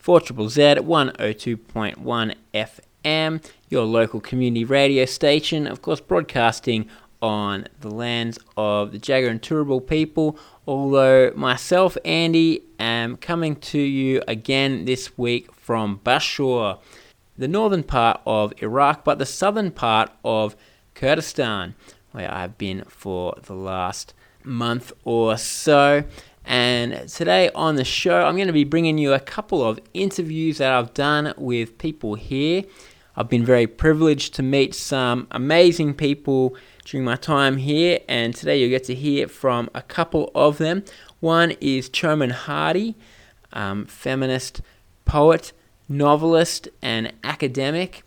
4 Triple Z 102.1 FM, your local community radio station, of course, broadcasting on the lands of the Jagera and Turrbal people. Although myself, Andy, am coming to you again this week from Bashur, the northern part of Iraq, but the southern part of Kurdistan, where I've been for the last month or so. And today on the show, I'm going to be bringing you a couple of interviews that I've done with people here. I've been very privileged to meet some amazing people during my time here, and today you'll get to hear from a couple of them. One is Choman Hardi, um, feminist poet, novelist, and academic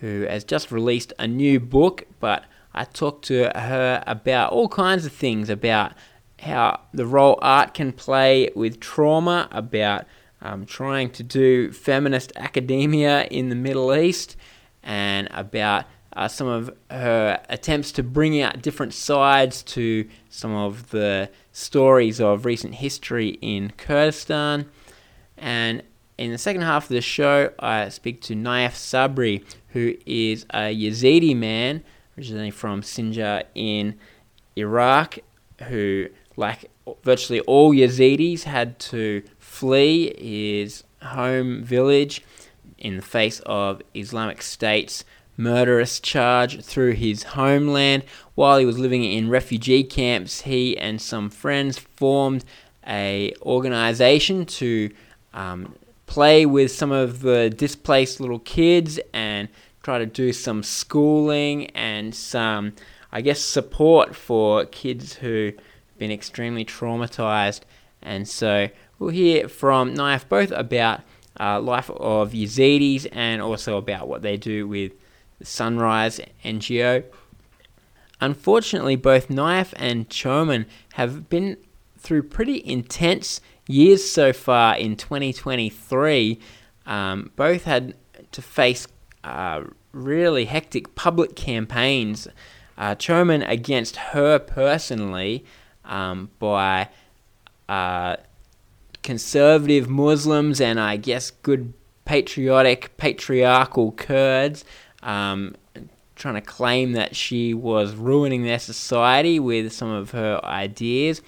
who has just released a new book. But I talked to her about all kinds of things about how the role art can play with trauma, about um, trying to do feminist academia in the Middle East, and about uh, some of her attempts to bring out different sides to some of the stories of recent history in Kurdistan. And in the second half of the show, I speak to Nayef Sabri, who is a Yazidi man originally from Sinjar in Iraq, who, like virtually all Yazidis, had to flee his home village in the face of Islamic State's murderous charge through his homeland. While he was living in refugee camps, he and some friends formed a organization to um, play with some of the displaced little kids and try to do some schooling and some, I guess, support for kids who've been extremely traumatized. And so we'll hear from Nayef both about uh, life of Yazidis and also about what they do with the Sunrise NGO. Unfortunately, both Nayef and Choman have been through pretty intense years so far in 2023. Um, both had to face uh, really hectic public campaigns. Uh, Choman against her personally um, by uh, conservative Muslims and I guess good patriotic, patriarchal Kurds um, trying to claim that she was ruining their society with some of her ideas.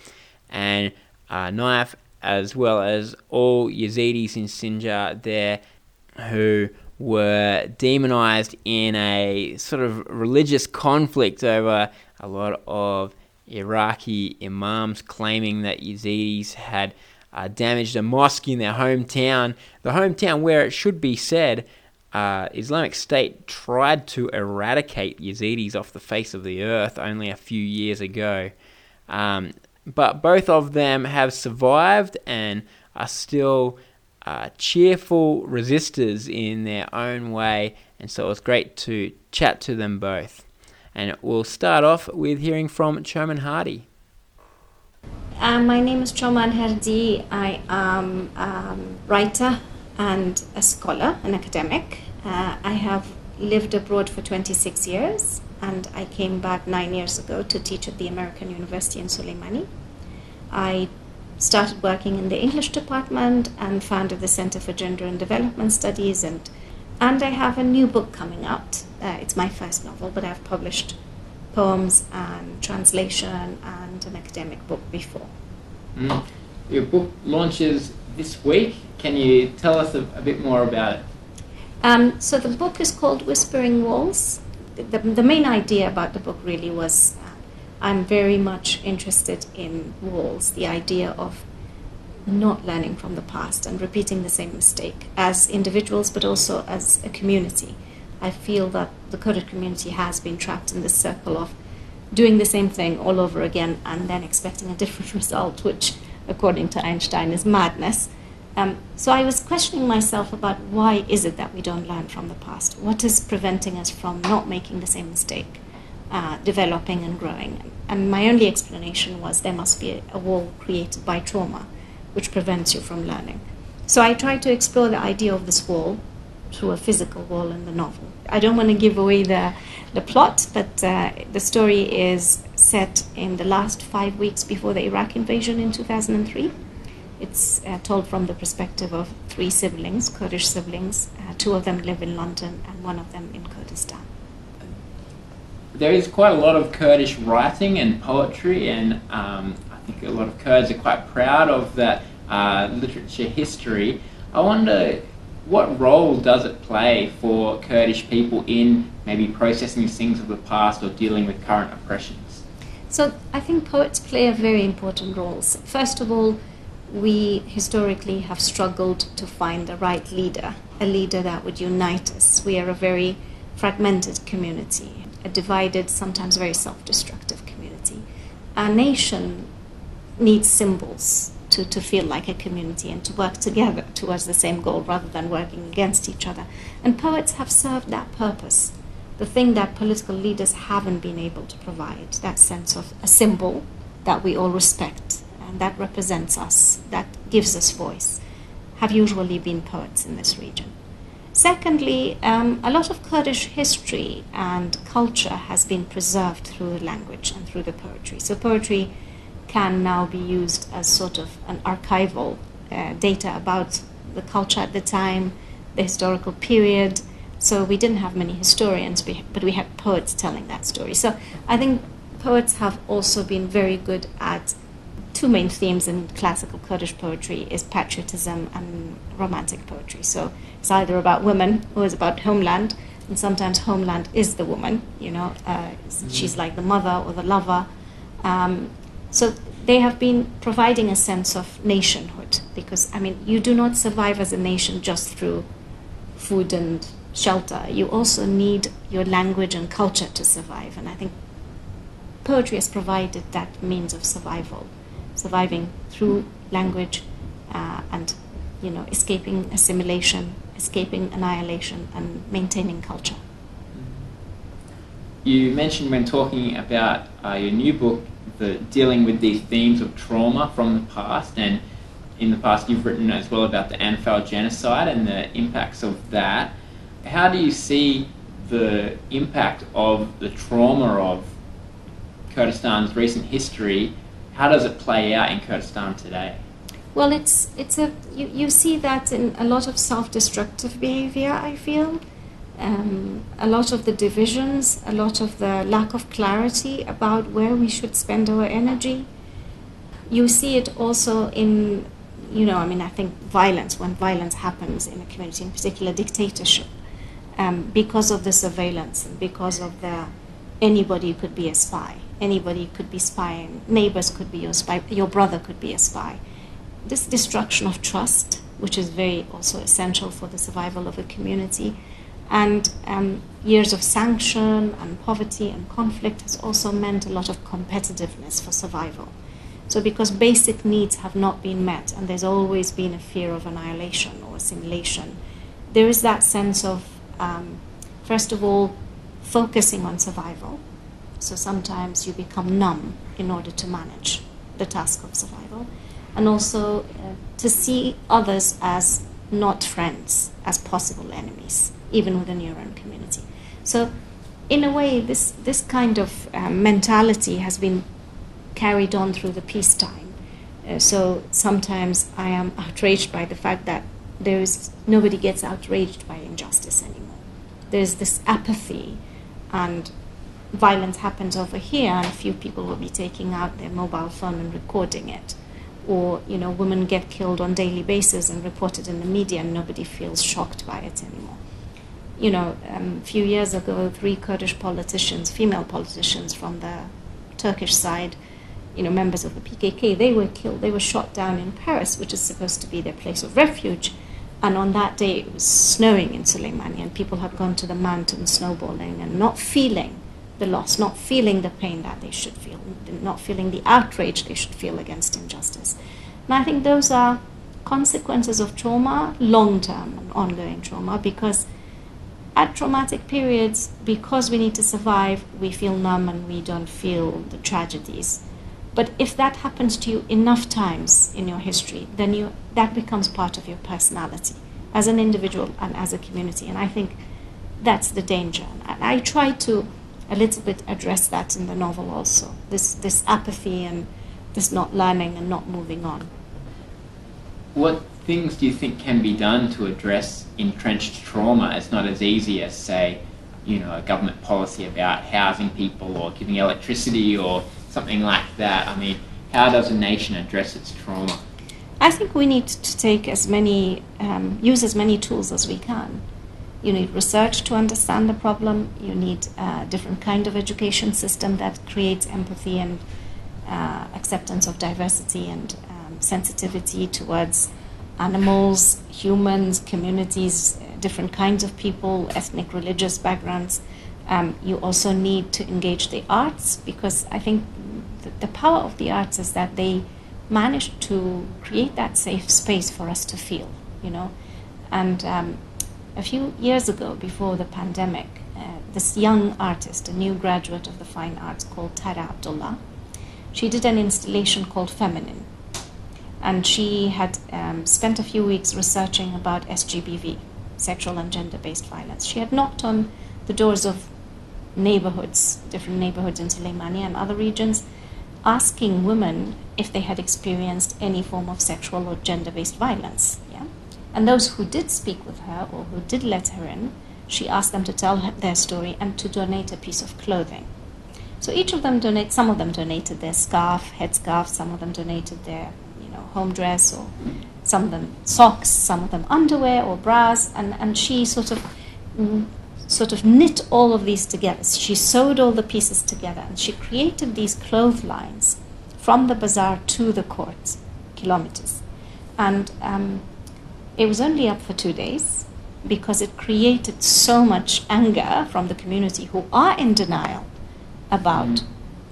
And uh, Nayef, as well as all Yazidis in Sinjar there who were demonized in a sort of religious conflict over a lot of Iraqi imams claiming that Yazidis had uh, damaged a mosque in their hometown, the hometown where it should be said uh, Islamic State tried to eradicate Yazidis off the face of the earth only a few years ago. Um, but both of them have survived and are still uh, cheerful resistors in their own way, and so it was great to chat to them both. And we'll start off with hearing from Choman Hardi. Uh, my name is Choman Hardi. I am a writer and a scholar, an academic. Uh, I have lived abroad for 26 years and I came back nine years ago to teach at the American University in Suleimani. I started working in the English department and founded the Center for Gender and Development Studies and and I have a new book coming out Uh, it's my first novel, but I've published poems and translation and an academic book before. Mm. Your book launches this week. Can you tell us a, a bit more about it? Um, so the book is called Whispering Walls. The, the main idea about the book really was uh, I'm very much interested in walls, the idea of not learning from the past and repeating the same mistake as individuals but also as a community. I feel that the Kurdish community has been trapped in this circle of doing the same thing all over again and then expecting a different result, which, according to Einstein, is madness. Um, so I was questioning myself about why is it that we don't learn from the past? What is preventing us from not making the same mistake, uh, developing and growing? And my only explanation was there must be a, a wall created by trauma, which prevents you from learning. So I tried to explore the idea of this wall through a physical wall in the novel. I don't want to give away the, the plot, but uh, the story is set in the last five weeks before the Iraq invasion in 2003. It's uh, told from the perspective of three siblings, Kurdish siblings. Uh, two of them live in London and one of them in Kurdistan. There is quite a lot of Kurdish writing and poetry, and um, think a lot of Kurds are quite proud of that uh, literature history. I wonder what role does it play for Kurdish people in maybe processing things of the past or dealing with current oppressions? So I think poets play a very important role. First of all, we historically have struggled to find the right leader, a leader that would unite us. We are a very fragmented community, a divided, sometimes very self destructive community. Our nation needs symbols to, to feel like a community and to work together towards the same goal rather than working against each other. And poets have served that purpose, the thing that political leaders haven't been able to provide, that sense of a symbol that we all respect and that represents us, that gives us voice, have usually been poets in this region. Secondly, um, a lot of Kurdish history and culture has been preserved through the language and through the poetry. So poetry can now be used as sort of an archival uh, data about the culture at the time, the historical period. So we didn't have many historians, but we had poets telling that story. So I think poets have also been very good at two main themes in classical Kurdish poetry is patriotism and romantic poetry. So it's either about women or it's about homeland, and sometimes homeland is the woman. You know, uh, she's like the mother or the lover. Um, so they have been providing a sense of nationhood because, I mean, you do not survive as a nation just through food and shelter. You also need your language and culture to survive. And I think poetry has provided that means of survival, surviving through language uh, and, you know, escaping assimilation, escaping annihilation, and maintaining culture. You mentioned when talking about uh, your new book the dealing with these themes of trauma from the past, and in the past you've written as well about the Anfal genocide and the impacts of that. How do you see the impact of the trauma of Kurdistan's recent history? How does it play out in Kurdistan today? Well, it's it's a you, you see that in a lot of self-destructive behavior. I feel um, a lot of the divisions, a lot of the lack of clarity about where we should spend our energy. You see it also in, you know, I mean, I think violence, when violence happens in a community, in particular dictatorship, um, because of the surveillance and because of the anybody could be a spy, anybody could be spying, neighbors could be your spy, your brother could be a spy. This destruction of trust, which is very also essential for the survival of a community and um, years of sanction and poverty and conflict has also meant a lot of competitiveness for survival. So, because basic needs have not been met, and there's always been a fear of annihilation or assimilation, there is that sense of, um, first of all, focusing on survival. So, sometimes you become numb in order to manage the task of survival, and also uh, to see others as not friends, as possible enemies even within your own community. So, in a way, this, this kind of uh, mentality has been carried on through the peacetime. Uh, so sometimes I am outraged by the fact that there is nobody gets outraged by injustice anymore. there's this apathy and violence happens over here and a few people will be taking out their mobile phone and recording it or you know women get killed on daily basis and reported in the media and nobody feels shocked by it anymore you know um, a few years ago three kurdish politicians female politicians from the turkish side you know members of the pkk they were killed they were shot down in paris which is supposed to be their place of refuge and on that day it was snowing in Soleimani and people had gone to the mountain snowballing and not feeling the loss, not feeling the pain that they should feel, not feeling the outrage they should feel against injustice. And I think those are consequences of trauma, long term and ongoing trauma, because at traumatic periods, because we need to survive, we feel numb and we don't feel the tragedies. But if that happens to you enough times in your history, then you, that becomes part of your personality as an individual and as a community. And I think that's the danger. And I try to a little bit address that in the novel also this this apathy and this not learning and not moving on what things do you think can be done to address entrenched trauma? It's not as easy as say you know a government policy about housing people or giving electricity or something like that. I mean how does a nation address its trauma? I think we need to take as many um, use as many tools as we can. You need research to understand the problem. You need a different kind of education system that creates empathy and uh, acceptance of diversity and um, sensitivity towards animals, humans, communities, different kinds of people, ethnic, religious backgrounds. Um, you also need to engage the arts because I think the, the power of the arts is that they manage to create that safe space for us to feel, you know. And um, a few years ago, before the pandemic, uh, this young artist, a new graduate of the fine arts called Tara Abdullah, she did an installation called Feminine. And she had um, spent a few weeks researching about SGBV, sexual and gender based violence. She had knocked on the doors of neighborhoods, different neighborhoods in Soleimani and other regions, asking women if they had experienced any form of sexual or gender based violence. Yeah? And those who did speak with her or who did let her in, she asked them to tell their story and to donate a piece of clothing. So each of them donate. Some of them donated their scarf, headscarf. Some of them donated their, home dress, or some of them socks. Some of them underwear or bras. And and she sort of, mm, sort of knit all of these together. She sewed all the pieces together, and she created these clotheslines from the bazaar to the court, kilometers. And um, it was only up for two days because it created so much anger from the community who are in denial about mm.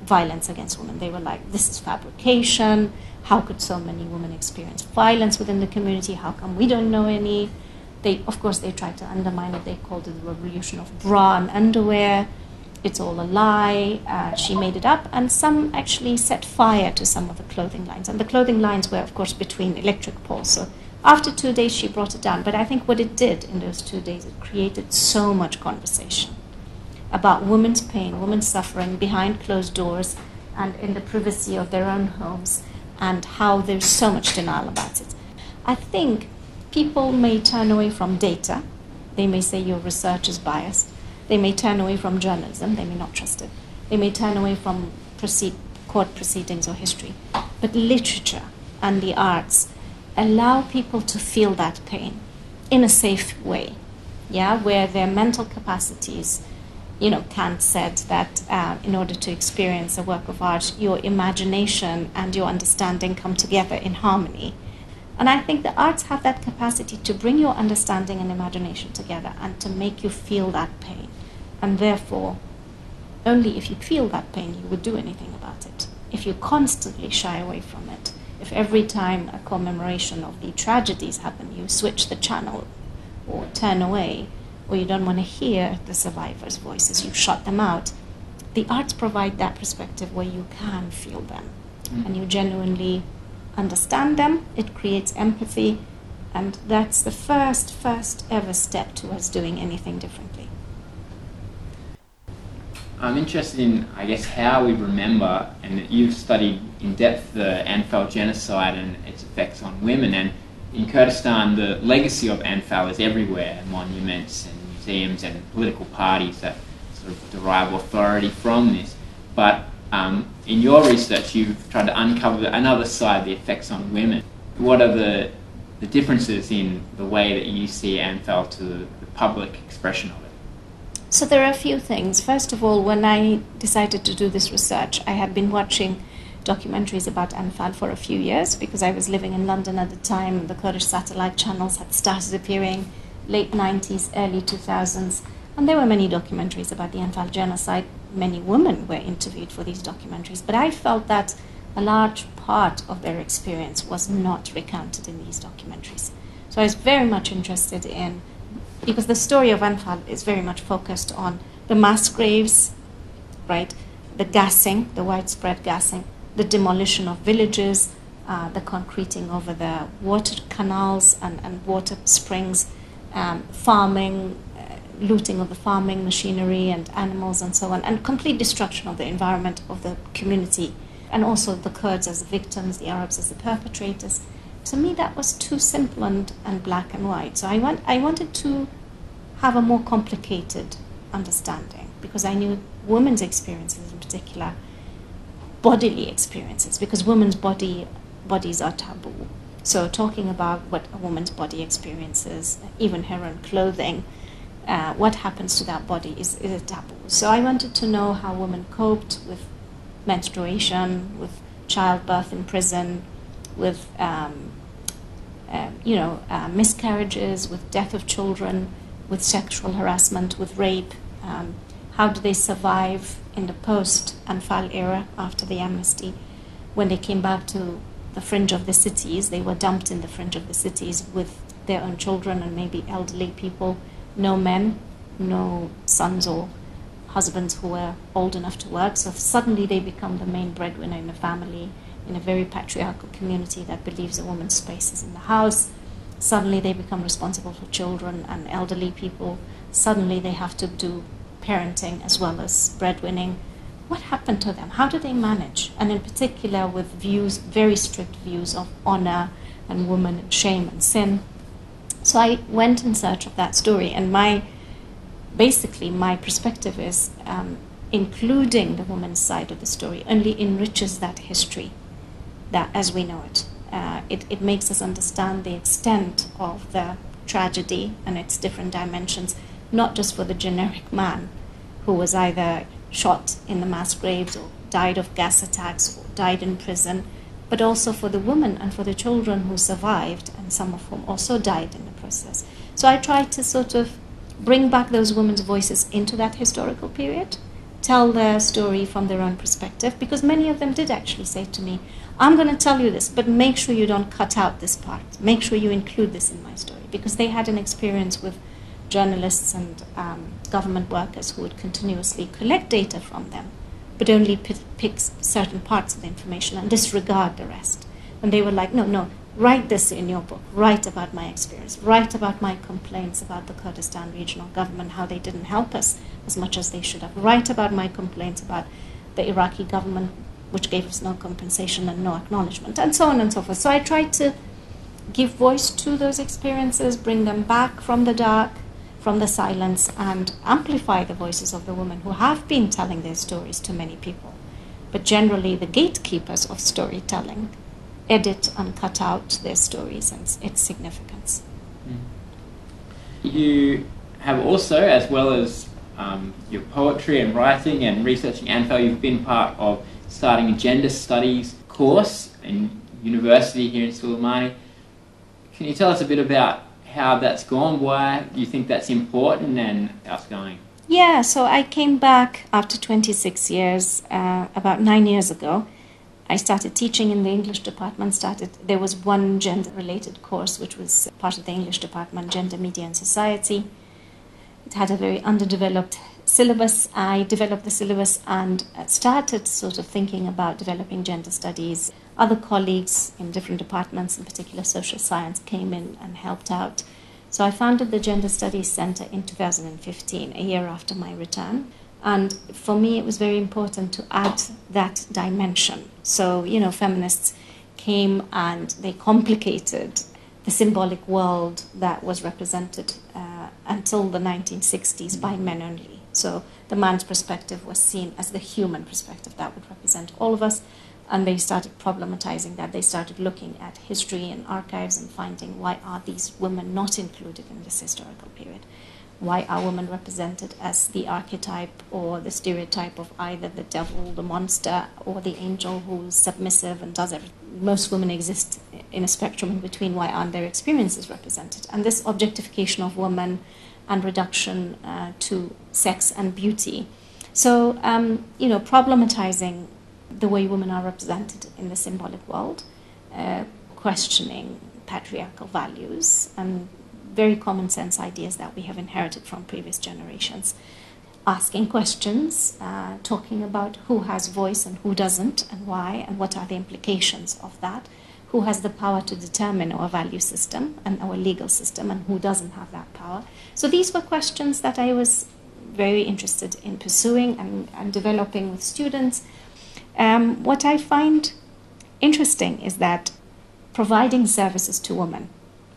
violence against women. They were like, this is fabrication. How could so many women experience violence within the community? How come we don't know any? They, of course, they tried to undermine it. They called it the revolution of bra and underwear. It's all a lie. Uh, she made it up. And some actually set fire to some of the clothing lines. And the clothing lines were, of course, between electric poles. So after two days, she brought it down. But I think what it did in those two days, it created so much conversation about women's pain, women's suffering behind closed doors and in the privacy of their own homes, and how there's so much denial about it. I think people may turn away from data. They may say your research is biased. They may turn away from journalism. They may not trust it. They may turn away from proceed, court proceedings or history. But literature and the arts allow people to feel that pain in a safe way, yeah, where their mental capacities, you know, Kant said that uh, in order to experience a work of art, your imagination and your understanding come together in harmony. And I think the arts have that capacity to bring your understanding and imagination together and to make you feel that pain. And therefore, only if you feel that pain, you would do anything about it. If you constantly shy away from it, if every time a commemoration of the tragedies happen, you switch the channel or turn away, or you don't want to hear the survivors' voices, you shut them out. The arts provide that perspective where you can feel them mm. and you genuinely understand them. It creates empathy, and that's the first, first ever step towards doing anything differently. I'm interested in, I guess, how we remember, and you've studied in depth the Anfal genocide and its effects on women. And in Kurdistan, the legacy of Anfal is everywhere monuments and and political parties that sort of derive authority from this. But um, in your research, you've tried to uncover another side, the effects on women. What are the, the differences in the way that you see ANFAL to the, the public expression of it? So there are a few things. First of all, when I decided to do this research, I had been watching documentaries about Anfal for a few years because I was living in London at the time. The Kurdish satellite channels had started appearing late 90s, early 2000s, and there were many documentaries about the Anfal genocide. Many women were interviewed for these documentaries, but I felt that a large part of their experience was not recounted in these documentaries. So I was very much interested in, because the story of Anfal is very much focused on the mass graves, right? The gassing, the widespread gassing, the demolition of villages, uh, the concreting over the water canals and, and water springs, um, farming, uh, looting of the farming machinery and animals and so on, and complete destruction of the environment of the community, and also the Kurds as the victims, the Arabs as the perpetrators. To me, that was too simple and, and black and white. So I, want, I wanted to have a more complicated understanding because I knew women's experiences in particular bodily experiences because women's body bodies are taboo. So talking about what a woman's body experiences, even her own clothing, uh, what happens to that body is, is a taboo. So I wanted to know how women coped with menstruation, with childbirth in prison, with um, uh, you know uh, miscarriages, with death of children, with sexual harassment, with rape. Um, how do they survive in the post Anfal era after the amnesty, when they came back to the fringe of the cities, they were dumped in the fringe of the cities with their own children and maybe elderly people, no men, no sons or husbands who were old enough to work. So suddenly they become the main breadwinner in the family in a very patriarchal community that believes a woman's space is in the house. Suddenly they become responsible for children and elderly people. Suddenly they have to do parenting as well as breadwinning. What happened to them? How do they manage? And in particular, with views, very strict views of honor and woman and shame and sin. So I went in search of that story, and my basically my perspective is um, including the woman's side of the story only enriches that history, that as we know it. Uh, it, it makes us understand the extent of the tragedy and its different dimensions, not just for the generic man, who was either shot in the mass graves or died of gas attacks or died in prison, but also for the women and for the children who survived, and some of whom also died in the process. So I tried to sort of bring back those women's voices into that historical period, tell their story from their own perspective, because many of them did actually say to me, I'm going to tell you this, but make sure you don't cut out this part. Make sure you include this in my story, because they had an experience with journalists and um, government workers who would continuously collect data from them, but only pick certain parts of the information and disregard the rest. And they were like, no, no, write this in your book, write about my experience, write about my complaints about the Kurdistan regional government, how they didn't help us as much as they should have, write about my complaints about the Iraqi government, which gave us no compensation and no acknowledgement, and so on and so forth. So I tried to give voice to those experiences, bring them back from the dark from the silence and amplify the voices of the women who have been telling their stories to many people. But generally, the gatekeepers of storytelling edit and cut out their stories and its significance. You have also, as well as um, your poetry and writing and researching ANFAL, you've been part of starting a gender studies course in university here in Suleimani. Can you tell us a bit about how that's gone, why you think that's important, and how's going? Yeah, so I came back after 26 years, uh, about nine years ago. I started teaching in the English department. Started there was one gender-related course which was part of the English department, Gender, Media, and Society. It had a very underdeveloped syllabus. I developed the syllabus and started sort of thinking about developing gender studies other colleagues in different departments, in particular social science, came in and helped out. So I founded the Gender Studies Center in 2015, a year after my return. And for me, it was very important to add that dimension. So, you know, feminists came and they complicated the symbolic world that was represented uh, until the 1960s by men only. So the man's perspective was seen as the human perspective that would represent all of us. And they started problematizing that. They started looking at history and archives and finding why are these women not included in this historical period? Why are women represented as the archetype or the stereotype of either the devil, the monster, or the angel who's submissive and does everything? Most women exist in a spectrum in between. Why aren't their experiences represented? And this objectification of women and reduction uh, to sex and beauty. So, um, you know, problematizing the way women are represented in the symbolic world, uh, questioning patriarchal values and very common sense ideas that we have inherited from previous generations, asking questions, uh, talking about who has voice and who doesn't, and why, and what are the implications of that who has the power to determine our value system and our legal system, and who doesn't have that power. So these were questions that I was very interested in pursuing and, and developing with students. Um, what I find interesting is that providing services to women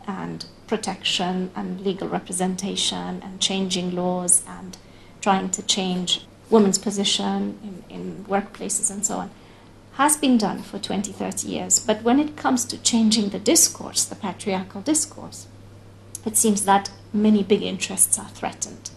and protection and legal representation and changing laws and trying to change women's position in, in workplaces and so on has been done for 20, 30 years. But when it comes to changing the discourse, the patriarchal discourse, it seems that many big interests are threatened.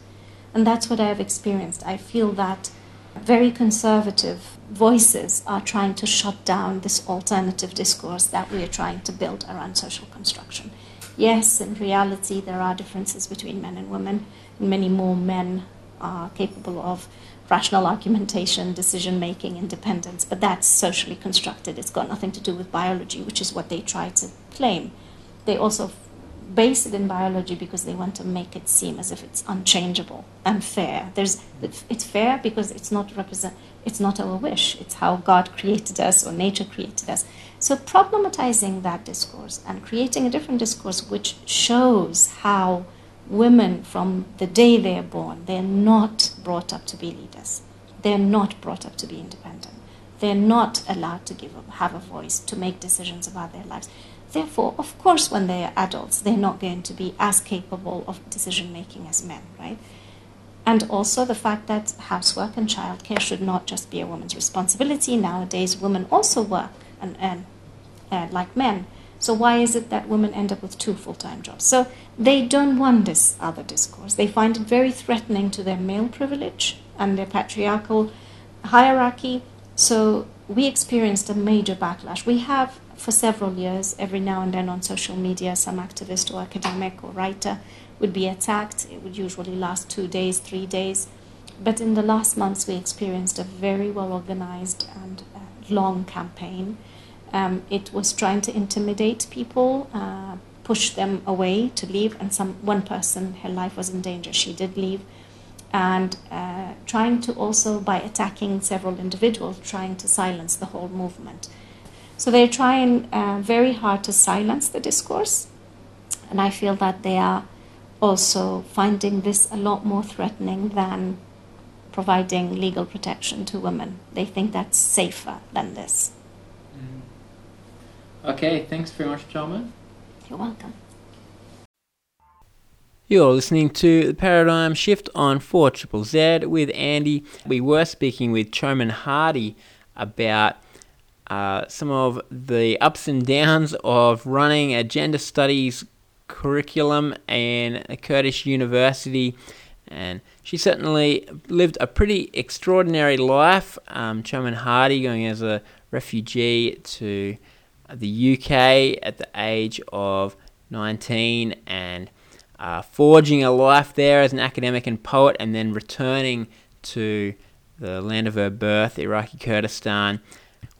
And that's what I have experienced. I feel that very conservative voices are trying to shut down this alternative discourse that we are trying to build around social construction. Yes, in reality, there are differences between men and women, many more men are capable of rational argumentation, decision making, independence, but that's socially constructed. It's got nothing to do with biology, which is what they try to claim. They also base it in biology because they want to make it seem as if it's unchangeable and fair. There's, it's fair because it's not represent, it's not our wish. It's how God created us or nature created us. So problematizing that discourse and creating a different discourse which shows how women from the day they are born, they're not brought up to be leaders. They're not brought up to be independent. They're not allowed to give a, have a voice to make decisions about their lives. Therefore, of course, when they are adults, they're not going to be as capable of decision making as men, right? And also the fact that housework and childcare should not just be a woman's responsibility. Nowadays, women also work and earn uh, like men. So why is it that women end up with two full-time jobs? So they don't want this other discourse. They find it very threatening to their male privilege and their patriarchal hierarchy. So we experienced a major backlash. We have for several years, every now and then on social media, some activist or academic or writer would be attacked. It would usually last two days, three days. But in the last months, we experienced a very well organized and uh, long campaign um, it was trying to intimidate people, uh, push them away to leave, and some one person, her life was in danger. She did leave, and uh, trying to also by attacking several individuals, trying to silence the whole movement. So they're trying uh, very hard to silence the discourse, and I feel that they are also finding this a lot more threatening than providing legal protection to women. They think that's safer than this. Okay, thanks very much, Chalma. You're welcome. You're listening to the Paradigm Shift on 4 Triple Z with Andy. We were speaking with Choman Hardi about uh, some of the ups and downs of running a gender studies curriculum in a Kurdish university. And she certainly lived a pretty extraordinary life. Um, Choman Hardi going as a refugee to the UK at the age of 19 and uh, forging a life there as an academic and poet, and then returning to the land of her birth, Iraqi Kurdistan,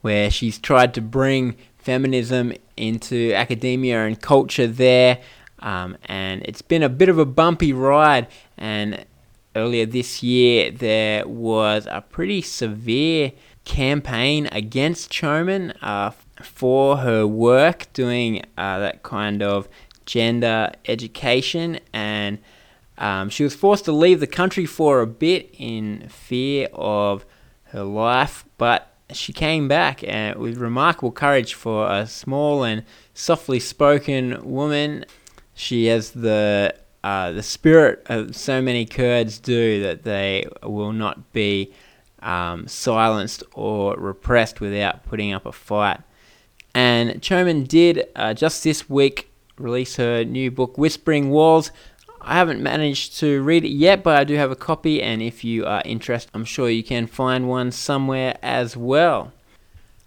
where she's tried to bring feminism into academia and culture there. Um, and it's been a bit of a bumpy ride. And earlier this year, there was a pretty severe campaign against Choman uh, for her work doing uh, that kind of gender education and um, she was forced to leave the country for a bit in fear of her life, but she came back uh, with remarkable courage for a small and softly spoken woman. She has the uh, the spirit of so many Kurds do that they will not be um, silenced or repressed without putting up a fight. And Choman did uh, just this week release her new book, Whispering Walls. I haven't managed to read it yet, but I do have a copy, and if you are interested, I'm sure you can find one somewhere as well.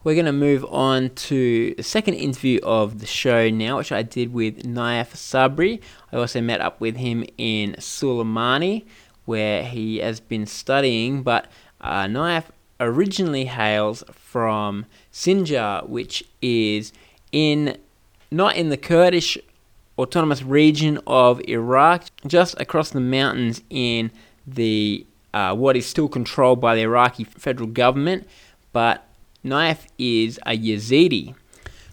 We're going to move on to the second interview of the show now, which I did with Nayef Sabri. I also met up with him in Suleimani, where he has been studying, but uh, Nayef originally hails from Sinjar, which is in not in the Kurdish autonomous region of Iraq, just across the mountains in the uh, what is still controlled by the Iraqi federal government, but Nayef is a Yazidi,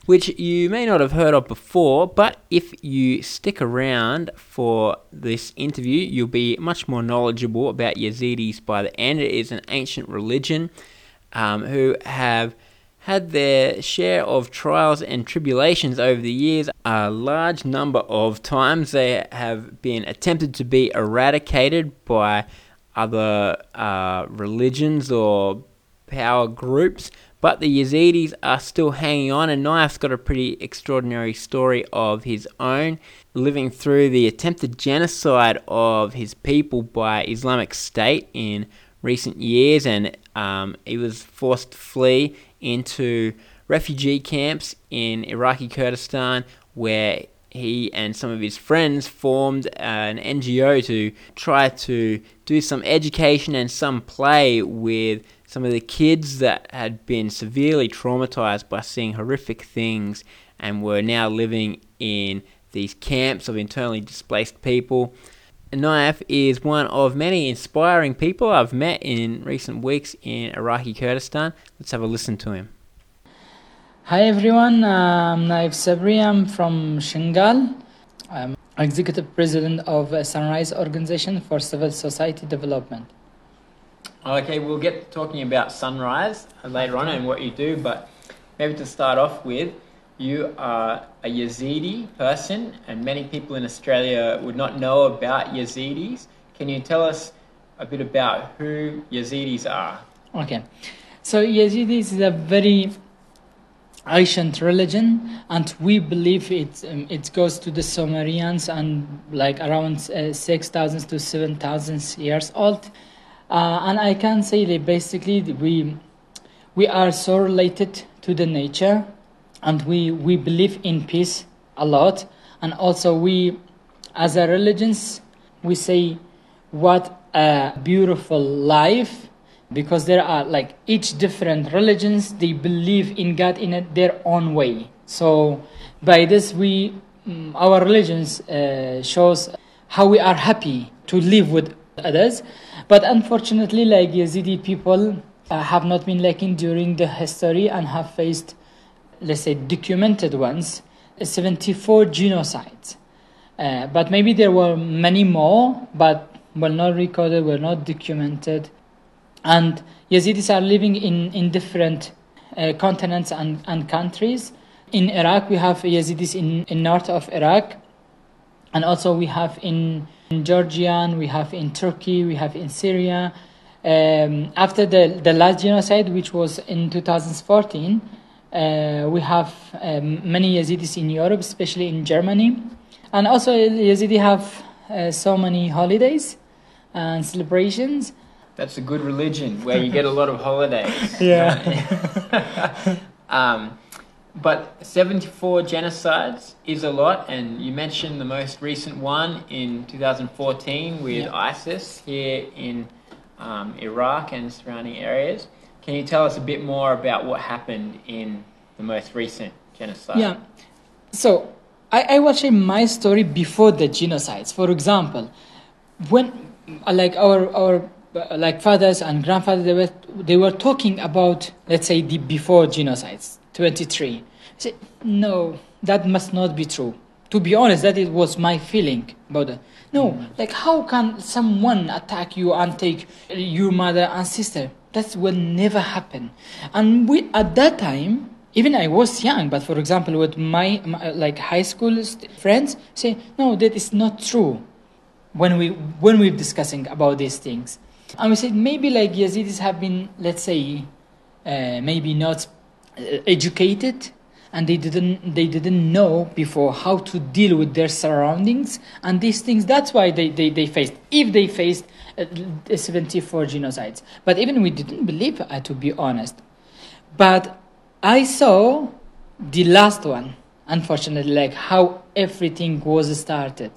which you may not have heard of before, but if you stick around for this interview, you'll be much more knowledgeable about Yazidis by the end. It is an ancient religion um, who have had their share of trials and tribulations over the years. A large number of times they have been attempted to be eradicated by other uh, religions or power groups. But the Yazidis are still hanging on, and Nayef's got a pretty extraordinary story of his own, living through the attempted genocide of his people by Islamic State in recent years, and um, he was forced to flee into refugee camps in Iraqi Kurdistan, where he and some of his friends formed an NGO to try to do some education and some play with some of the kids that had been severely traumatized by seeing horrific things and were now living in these camps of internally displaced people. Nayef is one of many inspiring people I've met in recent weeks in Iraqi Kurdistan. Let's have a listen to him. Hi everyone, I'm Nayef Sabri. I'm from Shingal. I'm executive president of Sunrise Organization for Civil Society Development. Okay, we'll get talking about Sunrise later on and what you do, but maybe to start off with, you are a Yazidi person, and many people in Australia would not know about Yazidis. Can you tell us a bit about who Yazidis are? Okay, so Yazidis is a very ancient religion, and we believe it um, it goes to the Sumerians and like around uh, six thousand to seven thousand years old. Uh, and I can say that basically we we are so related to the nature, and we we believe in peace a lot, and also we, as a religions, we say what a beautiful life because there are like each different religions they believe in god in their own way. So by this we mm, our religions uh, shows how we are happy to live with others. But unfortunately, like Yazidi people uh, have not been like enduring the history and have faced, let's say, documented ones, 74 genocides. Uh, but maybe there were many more, but were not recorded, were not documented. And Yazidis are living in, in different uh, continents and, and countries. In Iraq, we have Yazidis in, in north of Iraq, and also we have in in Georgian, we have in Turkey, we have in Syria. Um, after the, the last genocide, which was in 2014, uh, we have um, many Yazidis in Europe, especially in Germany. And also, Yazidi have uh, so many holidays and celebrations. That's a good religion where you get a lot of holidays. yeah. um, but 74 genocides is a lot, and you mentioned the most recent one in 2014 with yep. ISIS here in um, Iraq and surrounding areas. Can you tell us a bit more about what happened in the most recent genocide? Yeah. So I, I was sharing my story before the genocides. For example, when like our our like fathers and grandfathers they were they were talking about let's say the before genocides 23 I said no that must not be true to be honest that it was my feeling about it no mm. like how can someone attack you and take your mother and sister that will never happen and we at that time even I was young, but for example, with my, my like high school friends, say no, that is not true. when we when we're discussing about these things, and we said maybe like Yazidis have been, let's say, uh, maybe not uh, educated and they didn't they didn't know before how to deal with their surroundings and these things. That's why they, they, they faced if they faced uh, 74 genocides. But even we didn't believe uh, to be honest. But i saw the last one unfortunately like how everything was started.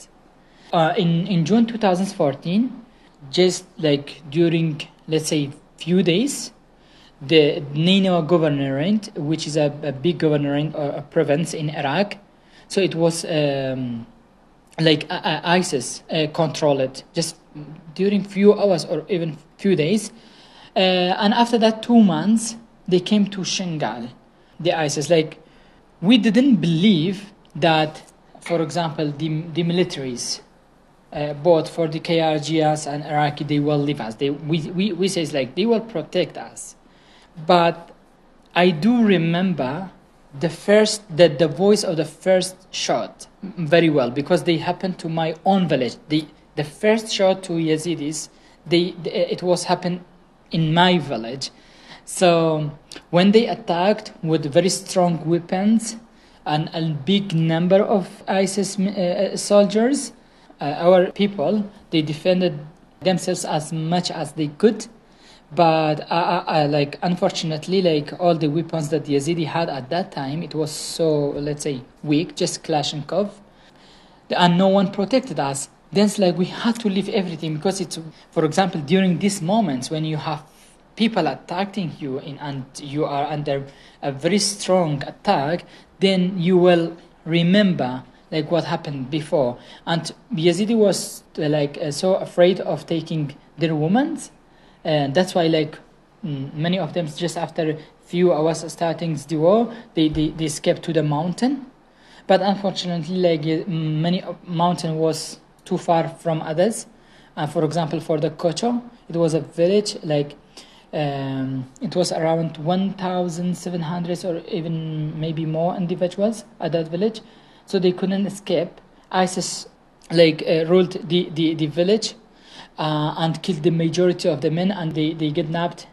Uh, in in june 2014 just like during let's say few days the Nineveh governorate, which is a, a big governorate or a province in Iraq. So it was um, like uh, uh ISIS uh, controlled it just during few hours or even few days. Uh, and after that, two months, they came to Shingal, the ISIS. Like, we didn't believe that, for example, the, the militaries, uh, both for the KRGs and Iraqi, they will leave us. They, we, we, we say like they will protect us but I do remember the first the, the voice of the first shot very well because they happened to my own village. The the first shot to Yazidis, they, they it was happened in my village. So when they attacked with very strong weapons and a big number of ISIS uh, soldiers, uh, our people they defended themselves as much as they could but I, I, like unfortunately like all the weapons that the Yazidi had at that time it was so let's say weak just Kalashnikov and no one protected us. Then it's like we had to leave everything because it's for example during these moments when you have people attacking you in, and you are under a very strong attack then you will remember like what happened before. And Yazidi was like uh, so afraid of taking their women and that's why like mm, many of them just after a few hours starting the war they, they, they escaped to the mountain. But unfortunately like many mountain was too far from others. Uh, for example for the kocho it was a village like um, it was around 1700 or even maybe more individuals at that village. So they couldn't escape. Isis like uh, ruled the, the, the village uh, and killed the majority of the men and they, they kidnapped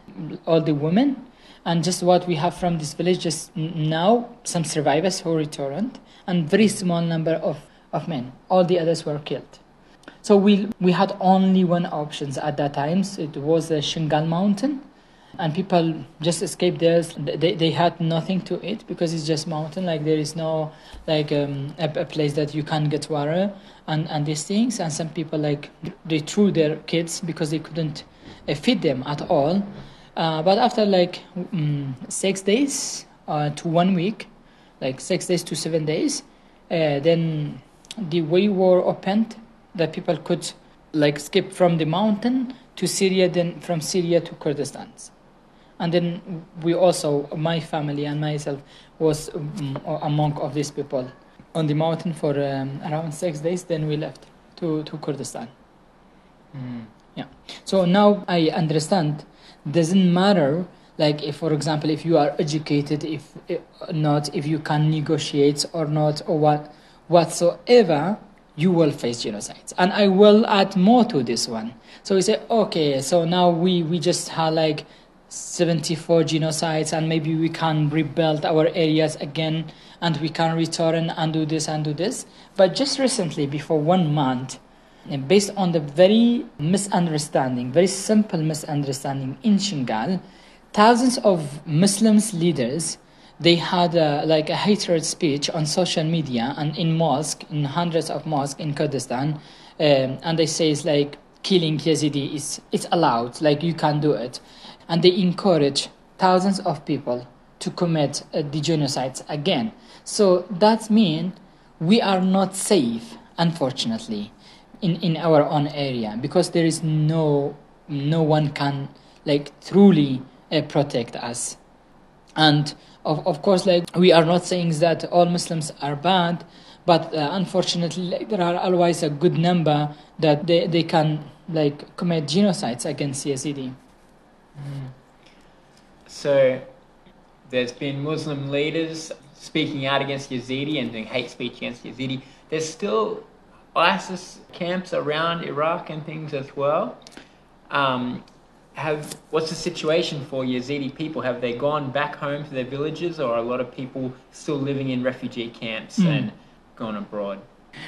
all the women. And just what we have from this village just now some survivors who returned and very small number of, of men. All the others were killed. So we we had only one options at that time so it was the shingal mountain and people just escaped there. They, they had nothing to eat because it's just mountain. Like there is no like um, a, a, place that you can get water and, and these things. And some people like they threw their kids because they couldn't uh, feed them at all. Uh, but after like um, six days uh, to one week like six days to seven days uh, then the way were opened that people could like skip from the mountain to syria then from syria to kurdistan and then we also my family and myself was um, among of these people. On the mountain for um, around six days then we left to, to kurdistan. Mm. yeah. So now i understand doesn't matter like if for example if you are educated if, if not if you can negotiate or not or what whatsoever you will face genocides. And i will add more to this one. So we say okay so now we we just have like 74 genocides and maybe we can rebuild our areas again and we can return and do this and do this. But just recently before one month based on the very misunderstanding very simple misunderstanding in shingal thousands of muslims leaders they had a, like a hatred speech on social media and in mosque in hundreds of mosques in kurdistan um, and they say it's like killing yazidi is it's allowed like you can do it and they encourage thousands of people to commit uh, the genocides again. So that means we are not safe, unfortunately, in, in our own area because there is no no one can like truly uh, protect us. And of, of course, like we are not saying that all Muslims are bad, but uh, unfortunately, like, there are always a good number that they, they can like commit genocides against Yazidi. Mm. So there's been Muslim leaders speaking out against Yazidi and doing hate speech against Yazidi. There's still ISIS camps around Iraq and things as well. Um, have what's the situation for Yazidi people? Have they gone back home to their villages, or are a lot of people still living in refugee camps Mm. and gone abroad?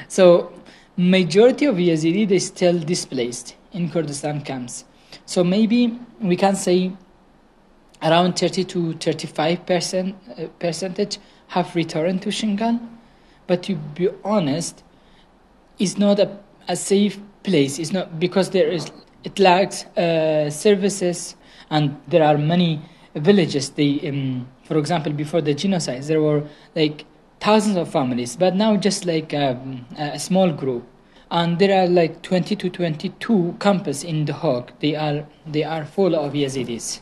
So majority of Yazidi they still displaced in Kurdistan camps. So maybe we can say around 30 to 35 percent uh, percentage have returned to Shingal. But to be honest, it's not a, a safe place. It's not because there is it lacks uh, services and there are many villages. They, um, for example, before the genocide, there were like thousands of families, but now just like um, a small group. And there are like 20 to 22 campus in Duhok. They are they are full of Yazidis.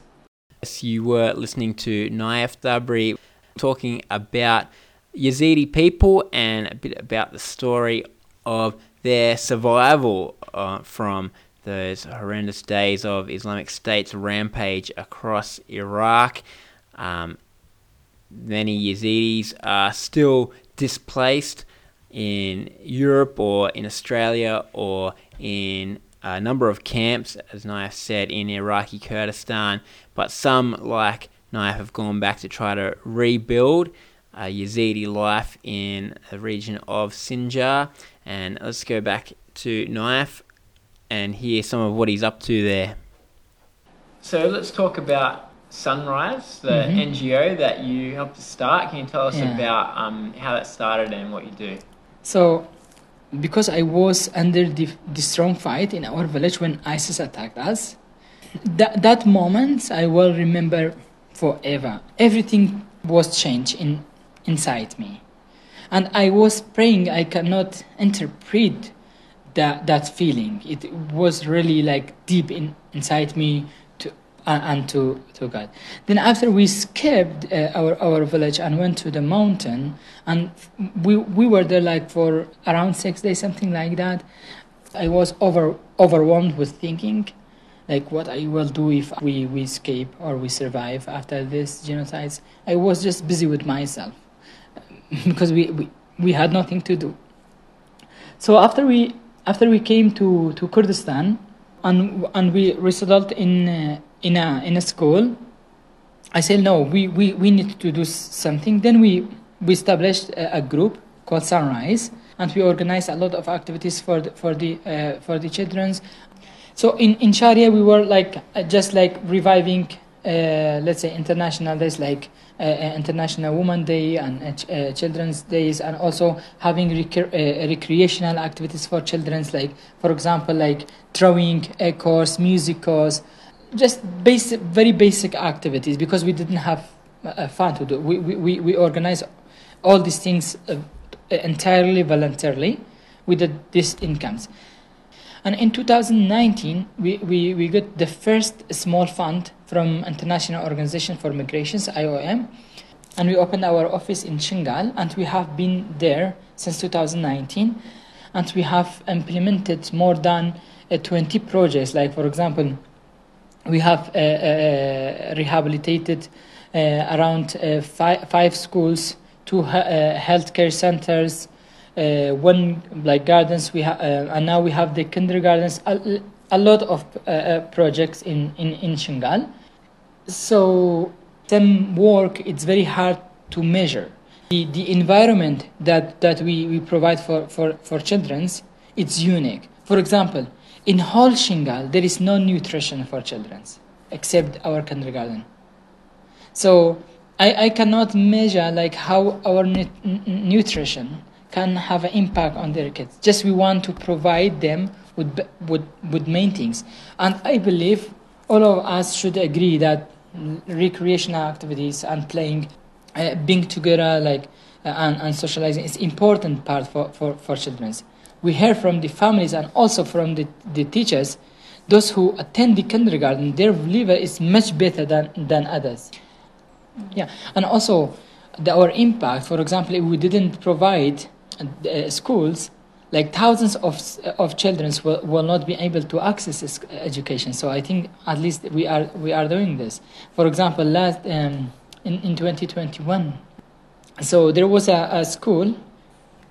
Yes, you were listening to Nayef Sabri talking about Yazidi people and a bit about the story of their survival uh, from those horrendous days of Islamic State's rampage across Iraq. Um, many Yazidis are still displaced in Europe or in Australia or in a number of camps, as Nayef said, in Iraqi Kurdistan. But some, like Nayef, have gone back to try to rebuild uh, Yazidi life in the region of Sinjar. And let's go back to Nayef and hear some of what he's up to there. So let's talk about Sunrise, the Mhm. NGO that you helped to start. Can you tell us Yeah. about um, how that started and what you do? So, because I was under the, the strong fight in our village when ISIS attacked us, that, that moment I will remember forever. Everything was changed in, inside me. And I was praying, I cannot interpret that, that feeling. It was really like deep in, inside me uh, and to, to God. Then after we escaped uh, our, our village and went to the mountain, and we, we were there like for around six days, something like that. I was over, overwhelmed with thinking, like what I will do if we, we escape or we survive after this genocides. I was just busy with myself because we, we, we had nothing to do. So after we after we came to, to Kurdistan and and we resettled in uh, in a in a school, I said no, we, we, we need to do something. Then we we established a, a group called Sunrise, and we organized a lot of activities for the, for the uh, for the childrens. So in, in Sharya, we were like uh, just like reviving, uh, let's say, international days like uh, uh, International Women Day and uh, uh, Children's Days, and also having uh, recreational activities for childrens, like for example, like drawing uh, course, music course, just basic, very basic activities because we didn't have uh, fun to do. We we we, organize all these things uh, entirely voluntarily. We did these incomes. And in 2019, we, we, we got the first small fund from International Organization for Migrations, IOM, and we opened our office in Shingal, and we have been there since 2019, and we have implemented more than uh, 20 projects. Like, for example, we have uh, uh, rehabilitated uh, around five, five schools, two he- healthcare centers, one like gardens. We ha- and now we have the kindergartens. A, lot of projects in in in Shingal. So some work it's very hard to measure. The, the environment that, that we, we provide for, for, for children's it's unique. For example, in whole Shingal there is no nutrition for children's except our kindergarten. So I, I cannot measure like how our n- nutrition can have an impact on their kids. Just we want to provide them with with with main things, and I believe all of us should agree that recreational activities and playing, uh, being together, like uh, and, and socializing is important part for, for, for children. We hear from the families and also from the, the teachers, those who attend the kindergarten, their liver is much better than, than others. Yeah, and also the, our impact. For example, if we didn't provide uh, schools, like thousands of of children will, will not be able to access education. So I think at least we are we are doing this. For example, last um, in in 2021, so there was a, a school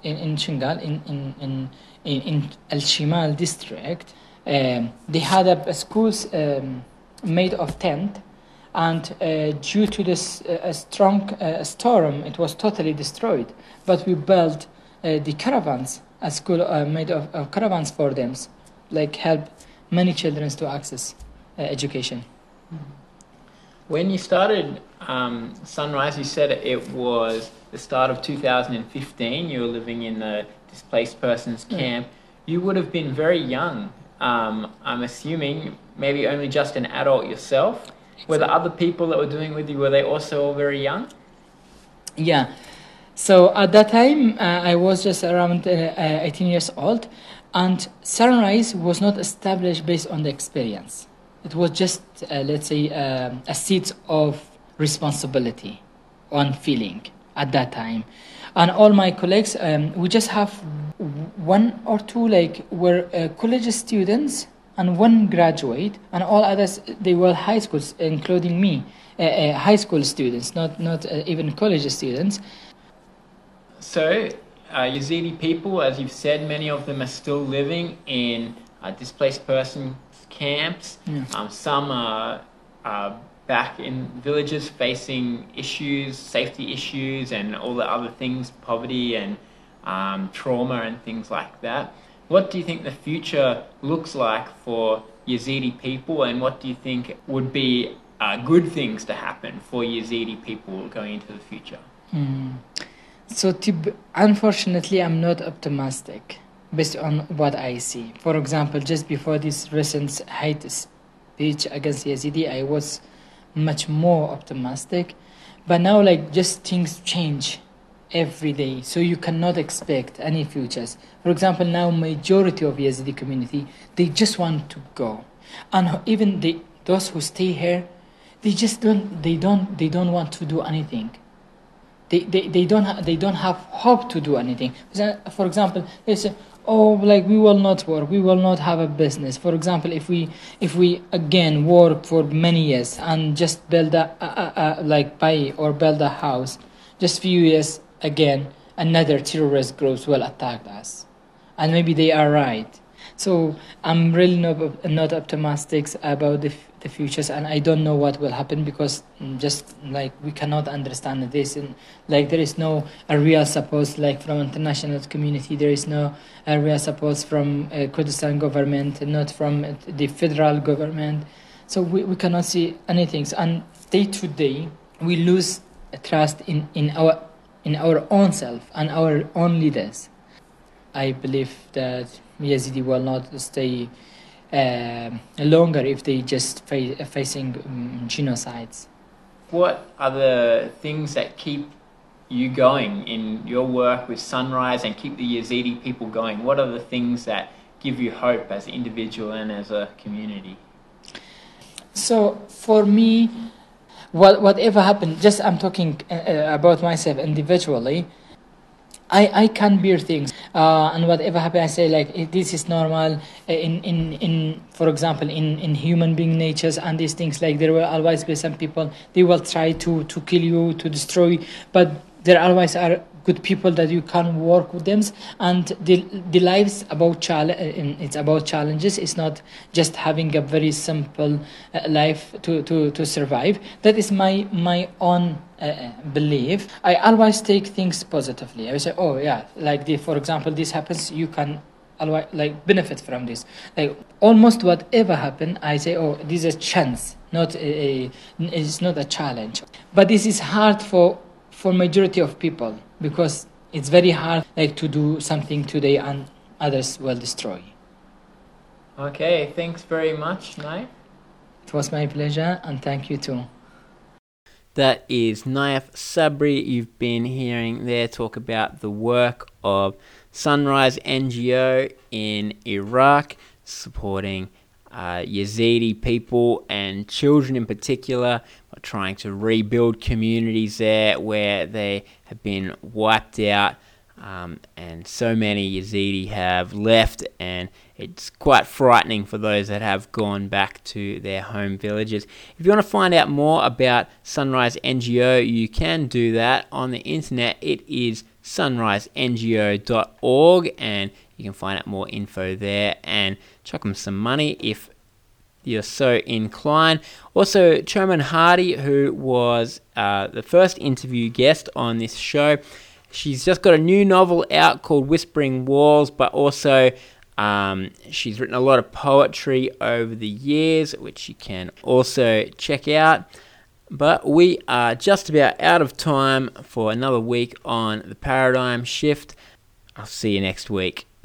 in in Shingal in in in in, in Al Shimal district, um, they had a, a schools um, made of tent, and uh, due to this uh, strong uh, storm, it was totally destroyed. But we built uh, the caravans, a school uh, made of, of caravans for them, like help many children to access uh, education. When you started um, Sunrise, you said it was the start of 2015. You were living in the displaced persons camp. You would have been very young. Um, I'm assuming maybe only just an adult yourself. Were the other people that were doing with you, were they also all very young? Yeah. So at that time, uh, I was just around uh, uh, 18 years old, and Sunrise was not established based on the experience. It was just, uh, let's say, um a seat of responsibility, on feeling at that time. And all my colleagues, um, we just have one or two like were uh, college students and one graduate, and all others they were high schools, including me, uh, uh, high school students, not not uh, even college students. So, uh, Yazidi people, as you've said, many of them are still living in uh, displaced persons camps. Yeah. Um, some are back in villages facing issues, safety issues, and all the other things, poverty and um, trauma and things like that. What do you think the future looks like for Yazidi people, and what do you think would be uh, good things to happen for Yazidi people going into the future? Mm. So, unfortunately, I'm not optimistic based on what I see. For example, just before this recent hate speech against Yazidi, I was much more optimistic. But now, like, just things change every day, so you cannot expect any futures. For example, now majority of Yazidi community they just want to go, and even the those who stay here, they just don't they don't they don't want to do anything they, they, they don't ha- they don't have hope to do anything. For example, they say, "Oh, like we will not work, we will not have a business." For example, if we if we again work for many years and just build a, a, a, a like buy or build a house, just few years again, another terrorist groups will attack us, and maybe they are right. So I'm really not not optimistic about the, the futures, and I don't know what will happen because mm, just like we cannot understand this, and like there is no a real support like from international community. There is no a real support from uh, Kurdistan government, not from the federal government. So we, we cannot see anything, and day to day we lose trust in, in our in our own self and our own leaders. I believe that Yazidi will not stay longer if they just fa- facing um, genocides. What are the things that keep you going in your work with Sunrise and keep the Yazidi people going? What are the things that give you hope as an individual and as a community? So for me, what, whatever happened, just I'm talking uh, uh, about myself individually. I, I can bear things, uh, and whatever happen, I say like this is normal. uh, In in in for example, in in human being natures and these things like there will always be some people they will try to to kill you to destroy, but there always are good people that you can work with them, and the the lives about chal- uh, it's about challenges. It's not just having a very simple uh, life to to to survive. That is my my own uh, belief. I always take things positively. I say, oh yeah, like the, for example, this happens, you can always like benefit from this. Like almost whatever happen, I say, oh, this is a chance, not a, a it's not a challenge. But this is hard for for majority of people because it's very hard like to do something today and others will destroy. Okay, thanks very much, Nayef. It was my pleasure and thank you too. That is Nayef Sabri. You've been hearing there talk about the work of Sunrise NGO in Iraq, supporting uh, Yazidi people and children in particular, trying to rebuild communities there where they have been wiped out. Um, and so many Yazidi have left, and it's quite frightening for those that have gone back to their home villages. If you want to find out more about Sunrise NGO, you can do that on the internet. It is sunrisengo.org, and You can find out more info there and chuck them some money if you're so inclined. Also, Choman Hardi, who was uh, the first interview guest on this show, she's just got a new novel out called Whispering Walls, but also um, she's written a lot of poetry over the years, which you can also check out. But we are just about out of time for another week on the paradigm shift. I'll see you next week.